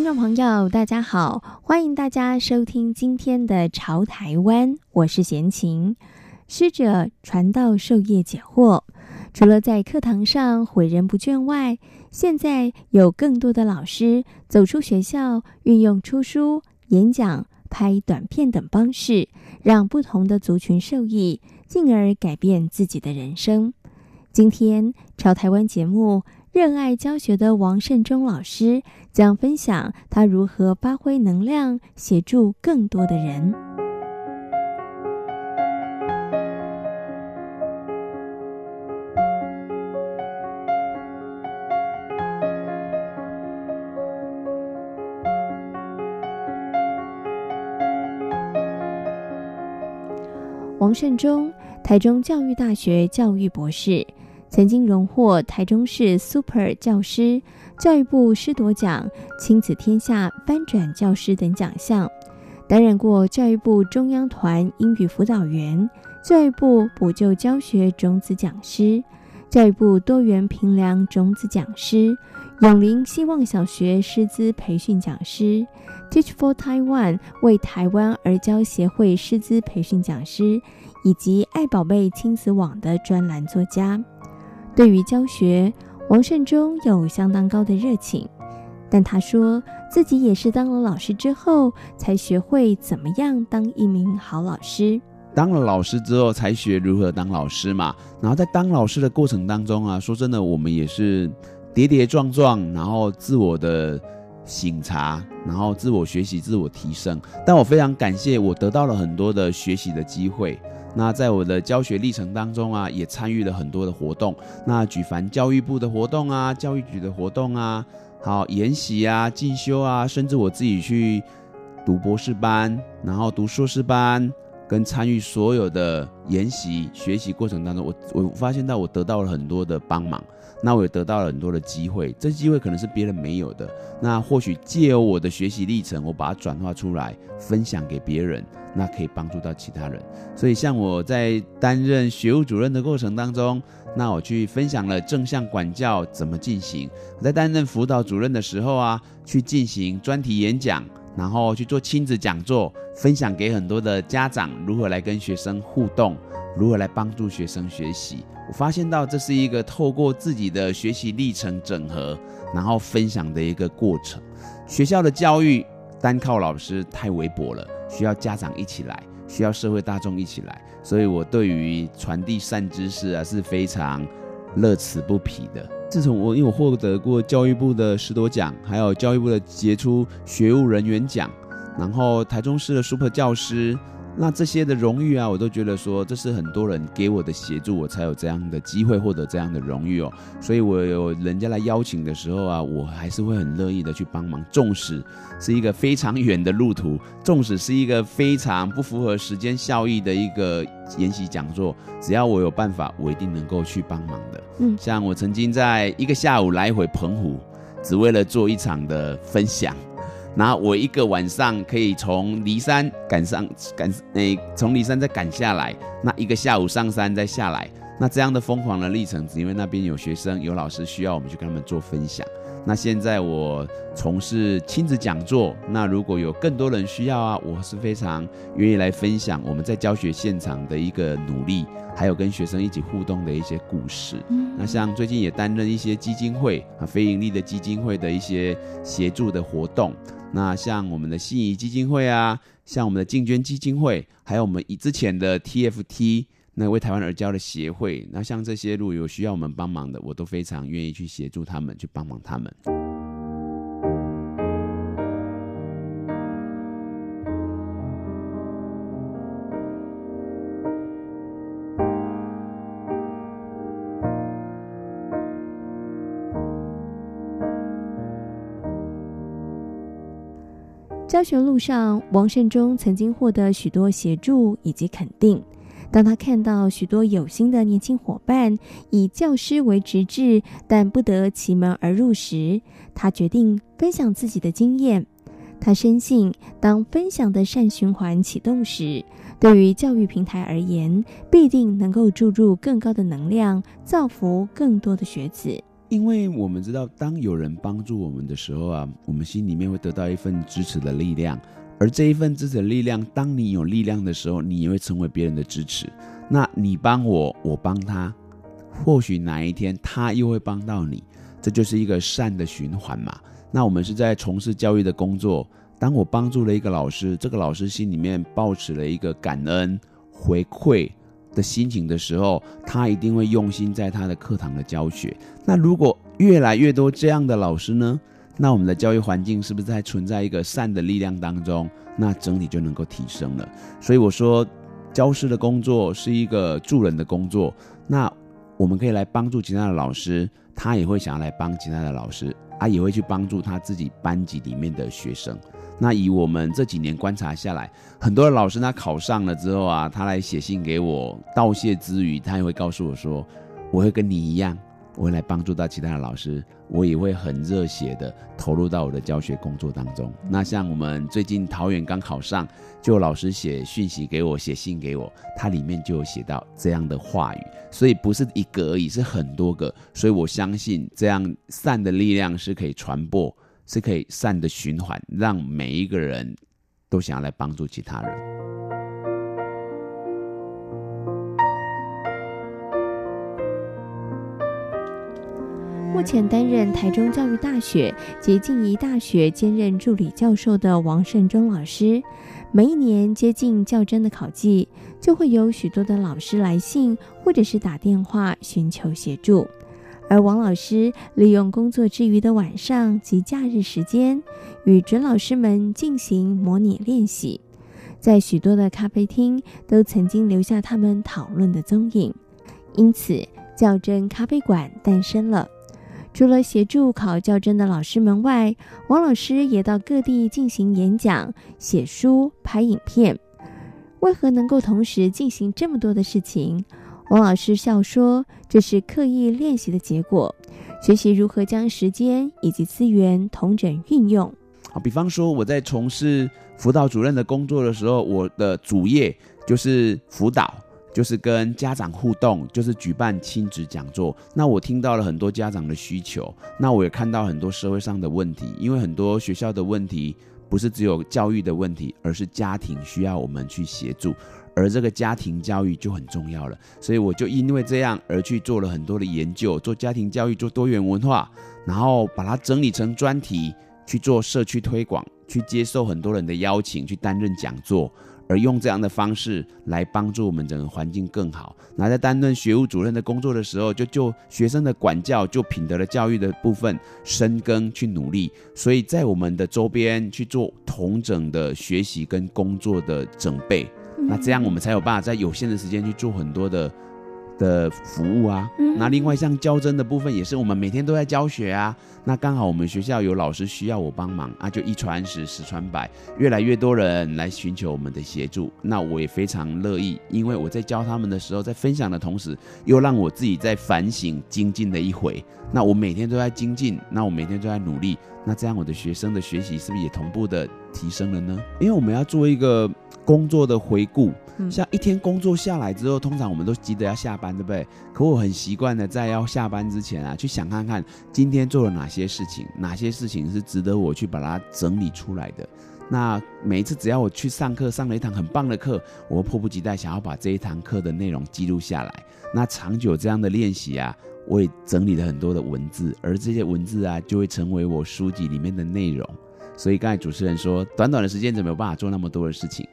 听众朋友，大家好，欢迎大家收听今天的《潮台湾》，我是闲琴。师者，传道授业解惑。除了在课堂上诲人不倦外，现在有更多的老师走出学校，运用出书、演讲、拍短片等方式，让不同的族群受益，进而改变自己的人生。今天《潮台湾》节目。热爱教学的王胜忠老师将分享他如何发挥能量，协助更多的人。王胜忠，台中教育大学教育博士。曾经荣获台中市 Super 教师、教育部师铎奖、亲子天下翻转教师等奖项，担任过教育部中央团英语辅导员、教育部补救教学种子讲师、教育部多元评量种子讲师、永陵希望小学师资培训讲师、Teach for Taiwan 为台湾而教协会师资培训讲师，以及爱宝贝亲子网的专栏作家。对于教学，王胜忠有相当高的热情，但他说自己也是当了老师之后，才学会怎么样当一名好老师。当了老师之后，才学如何当老师嘛。然后在当老师的过程当中啊，说真的，我们也是跌跌撞撞，然后自我的省察，然后自我学习、自我提升。但我非常感谢，我得到了很多的学习的机会。那在我的教学历程当中啊，也参与了很多的活动。那举凡教育部的活动啊，教育局的活动啊，好研习啊、进修啊，甚至我自己去读博士班，然后读硕士班，跟参与所有的研习学习过程当中，我我发现到我得到了很多的帮忙。那我也得到了很多的机会，这机会可能是别人没有的。那或许借由我的学习历程，我把它转化出来，分享给别人。那可以帮助到其他人，所以像我在担任学务主任的过程当中，那我去分享了正向管教怎么进行；在担任辅导主任的时候啊，去进行专题演讲，然后去做亲子讲座，分享给很多的家长如何来跟学生互动，如何来帮助学生学习。我发现到这是一个透过自己的学习历程整合，然后分享的一个过程。学校的教育单靠老师太微薄了。需要家长一起来，需要社会大众一起来，所以我对于传递善知识啊是非常乐此不疲的。自从我因为我获得过教育部的十多奖，还有教育部的杰出学务人员奖，然后台中市的 Super 教师。那这些的荣誉啊，我都觉得说，这是很多人给我的协助，我才有这样的机会获得这样的荣誉哦。所以，我有人家来邀请的时候啊，我还是会很乐意的去帮忙。纵使是一个非常远的路途，纵使是一个非常不符合时间效益的一个研习讲座，只要我有办法，我一定能够去帮忙的。嗯，像我曾经在一个下午来回澎湖，只为了做一场的分享。然后我一个晚上可以从骊山赶上赶，诶，从骊山再赶下来，那一个下午上山再下来，那这样的疯狂的历程，只因为那边有学生有老师需要我们去跟他们做分享。那现在我从事亲子讲座，那如果有更多人需要啊，我是非常愿意来分享我们在教学现场的一个努力，还有跟学生一起互动的一些故事。嗯，那像最近也担任一些基金会啊，非盈利的基金会的一些协助的活动。那像我们的信谊基金会啊，像我们的敬捐基金会，还有我们以之前的 TFT 那为台湾而教的协会，那像这些如果有需要我们帮忙的，我都非常愿意去协助他们，去帮忙他们。教学路上，王胜忠曾经获得许多协助以及肯定，当他看到许多有心的年轻伙伴以教师为职志，但不得其门而入时，他决定分享自己的经验。他深信，当分享的善循环启动时，对于教育平台而言，必定能够注入更高的能量，造福更多的学子。因为我们知道，当有人帮助我们的时候啊，我们心里面会得到一份支持的力量。而这一份支持的力量，当你有力量的时候，你也会成为别人的支持。那你帮我，我帮他，或许哪一天他又会帮到你，这就是一个善的循环嘛。那我们是在从事教育的工作，当我帮助了一个老师，这个老师心里面抱持了一个感恩回馈的心情的时候，他一定会用心在他的课堂的教学。那如果越来越多这样的老师呢？那我们的教育环境是不是在存在一个善的力量当中？那整体就能够提升了。所以我说，教师的工作是一个助人的工作。那我们可以来帮助其他的老师，他也会想要来帮其他的老师，他也会去帮助他自己班级里面的学生。那以我们这几年观察下来，很多的老师他考上了之后啊，他来写信给我道谢之余，他也会告诉我说，我会跟你一样。我会来帮助到其他的老师，我也会很热血的投入到我的教学工作当中。那像我们最近桃园刚考上，就老师写讯息给我，写信给我，它里面就有写到这样的话语，所以不是一个而已，是很多个。所以我相信这样善的力量是可以传播，是可以善的循环，让每一个人都想要来帮助其他人。目前担任台中教育大学及静宜大学兼任助理教授的王胜忠老师，每一年接近教真的考季，就会有许多的老师来信或者是打电话寻求协助。而王老师利用工作之余的晚上及假日时间，与准老师们进行模拟练习，在许多的咖啡厅都曾经留下他们讨论的踪影。因此，较真咖啡馆诞生了。除了协助考较真的老师们外，王老师也到各地进行演讲、写书、拍影片。为何能够同时进行这么多的事情？王老师笑说：“这是刻意练习的结果，学习如何将时间以及资源同整运用。”好，比方说我在从事辅导主任的工作的时候，我的主业就是辅导。就是跟家长互动，就是举办亲子讲座。那我听到了很多家长的需求，那我也看到很多社会上的问题。因为很多学校的问题不是只有教育的问题，而是家庭需要我们去协助，而这个家庭教育就很重要了。所以我就因为这样而去做了很多的研究，做家庭教育，做多元文化，然后把它整理成专题去做社区推广，去接受很多人的邀请去担任讲座。而用这样的方式来帮助我们整个环境更好。那在担任学务主任的工作的时候，就就学生的管教、就品德的教育的部分深耕去努力。所以在我们的周边去做同整的学习跟工作的准备，那这样我们才有办法在有限的时间去做很多的。的服务啊，那另外像教真的部分也是我们每天都在教学啊。那刚好我们学校有老师需要我帮忙啊，就一传十，十传百，越来越多人来寻求我们的协助。那我也非常乐意，因为我在教他们的时候，在分享的同时，又让我自己在反省精进的一回。那我每天都在精进，那我每天都在努力。那这样我的学生的学习是不是也同步的提升了呢？因为我们要做一个。工作的回顾，像一天工作下来之后，通常我们都急着要下班，对不对？可我很习惯的在要下班之前啊，去想看看今天做了哪些些事情，哪些事情是值得我去把它整理出来的。那每一次只要我去上课，上了一堂很棒的课，我迫不及待想要把这一堂课的内容记录下来。那长久这样的练习啊，我也整理了很多的文字，而这些文字啊，就会成为我书籍里面的内容。所以刚才主持人说，短短的时间怎么有办法做那么多的事情？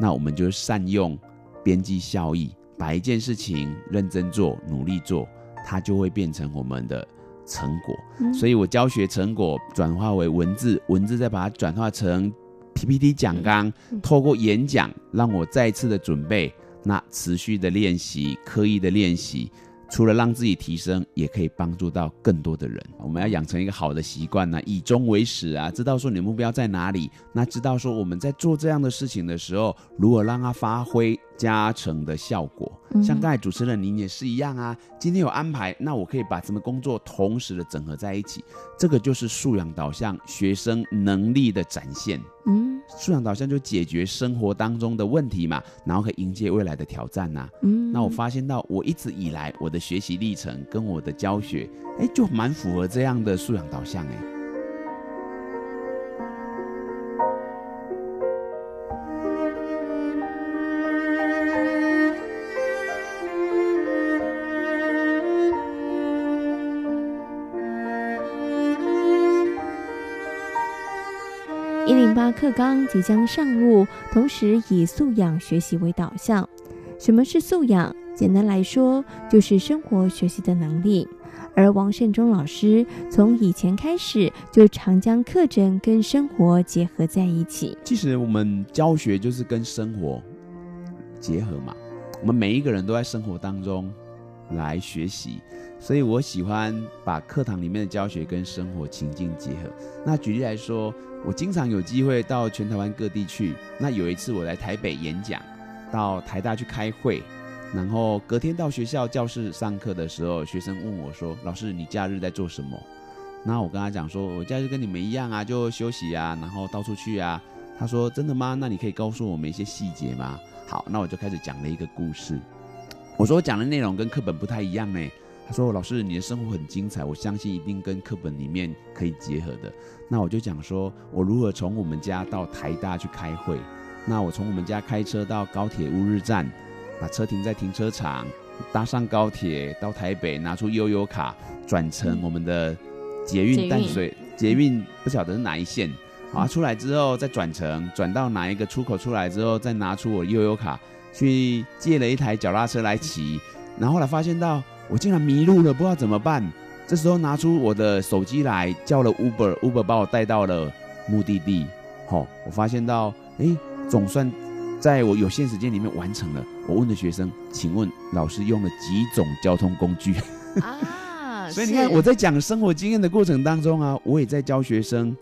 那我们就善用边际效益，把一件事情认真做、努力做，它就会变成我们的成果。嗯、所以我教学成果转化为文字，文字再把它转化成 PPT 讲纲，嗯、透过演讲让我再次的准备，那持续的练习、刻意的练习，除了让自己提升，也可以帮助到更多的人。我们要养成一个好的习惯呢，以终为始啊，知道说你的目标在哪里，那知道说我们在做这样的事情的时候，如何让它发挥加成的效果。像刚才主持人您也是一样啊，今天有安排，那我可以把什么工作同时的整合在一起，这个就是素养导向学生能力的展现。嗯，素养导向就解决生活当中的问题嘛，然后可以迎接未来的挑战呐。嗯，那我发现到我一直以来我的学习历程跟我的教学，哎，就蛮符合这样的素养导向哎。零八课纲即将上路，同时以素养学习为导向。什么是素养？简单来说，就是生活学习的能力。而王胜忠老师从以前开始就常将课程跟生活结合在一起。其实我们教学就是跟生活结合嘛，我们每一个人都在生活当中来学习，所以我喜欢把课堂里面的教学跟生活情境结合。那举例来说。我经常有机会到全台湾各地去。那有一次我来台北演讲，到台大去开会，然后隔天到学校教室上课的时候，学生问我说：“老师，你假日在做什么？”那我跟他讲说：“我假日跟你们一样啊，就休息啊，然后到处去啊。”他说：“真的吗？那你可以告诉我们一些细节吗？”好，那我就开始讲了一个故事。我说我讲的内容跟课本不太一样呢。他说：“老师，你的生活很精彩，我相信一定跟课本里面可以结合的。”那我就讲说，我如何从我们家到台大去开会。那我从我们家开车到高铁乌日站，把车停在停车场，搭上高铁到台北，拿出悠游卡转乘我们的捷运淡水捷运，不晓得是哪一线。啊，出来之后再转乘，转到哪一个出口出来之后，再拿出我悠游卡去借了一台脚踏车来骑，然后后来发现到。我竟然迷路了，不知道怎么办。这时候拿出我的手机来，叫了 Uber，Uber 把我带到了目的地。好、哦，我发现到，哎，总算在我有限时间里面完成了。我问的学生，请问老师用了几种交通工具？啊，所以你看我在讲生活经验的过程当中啊，我也在教学生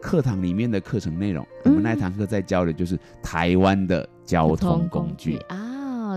课堂里面的课程内容。嗯、我们那堂课在教的就是台湾的交通工具，工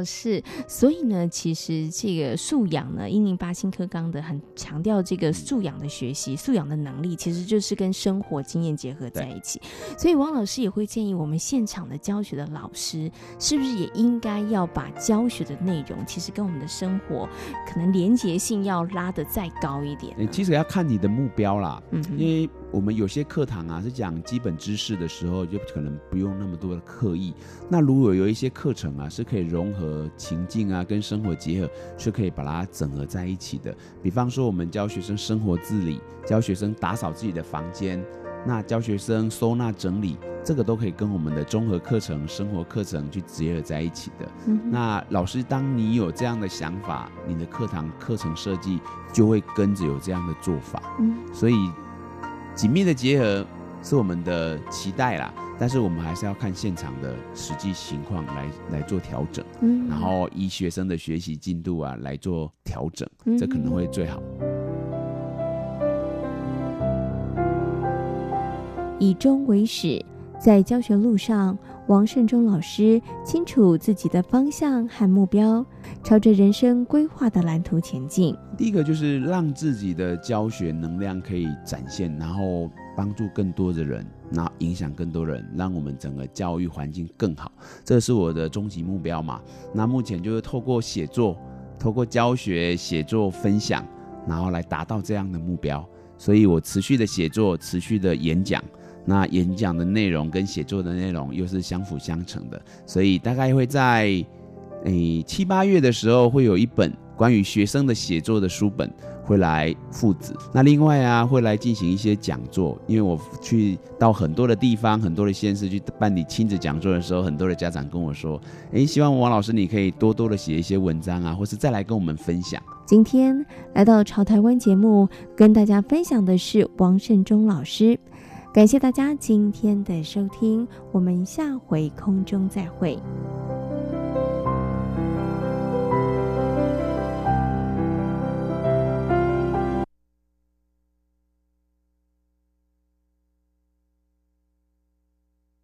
是，所以呢，其实这个素养呢，一零八新课纲的很强调这个素养的学习、素养的能力，其实就是跟生活经验结合在一起。所以王老师也会建议我们现场的教学的老师，是不是也应该要把教学的内容，其实跟我们的生活可能连结性要拉得再高一点？其实要看你的目标啦，嗯，因为。我们有些课堂啊是讲基本知识的时候，就可能不用那么多的刻意。那如果有一些课程啊是可以融合情境啊跟生活结合，是可以把它整合在一起的。比方说，我们教学生生活自理，教学生打扫自己的房间，那教学生收纳整理，这个都可以跟我们的综合课程、生活课程去结合在一起的。嗯、那老师，当你有这样的想法，你的课堂课程设计就会跟着有这样的做法。嗯，所以。紧密的结合是我们的期待啦，但是我们还是要看现场的实际情况来来做调整，嗯，然后以学生的学习进度啊来做调整，这可能会最好。以终为始，在教学路上，王胜忠老师清楚自己的方向和目标，朝着人生规划的蓝图前进。第一个就是让自己的教学能量可以展现，然后帮助更多的人，然后影响更多人，让我们整个教育环境更好。这是我的终极目标嘛。那目前就是透过写作、透过教学、写作、分享，然后来达到这样的目标。所以我持续的写作，持续的演讲。那演讲的内容跟写作的内容又是相辅相成的，所以大概会在诶、七八月的时候会有一本关于学生的写作的书本会来父子。那另外啊会来进行一些讲座，因为我去到很多的地方、很多的县市去办理亲子讲座的时候，很多的家长跟我说：“诶、希望王老师你可以多多的写一些文章啊，或是再来跟我们分享。”今天来到潮台湾节目，跟大家分享的是王胜忠老师。感谢大家今天的收听，我们下回空中再会。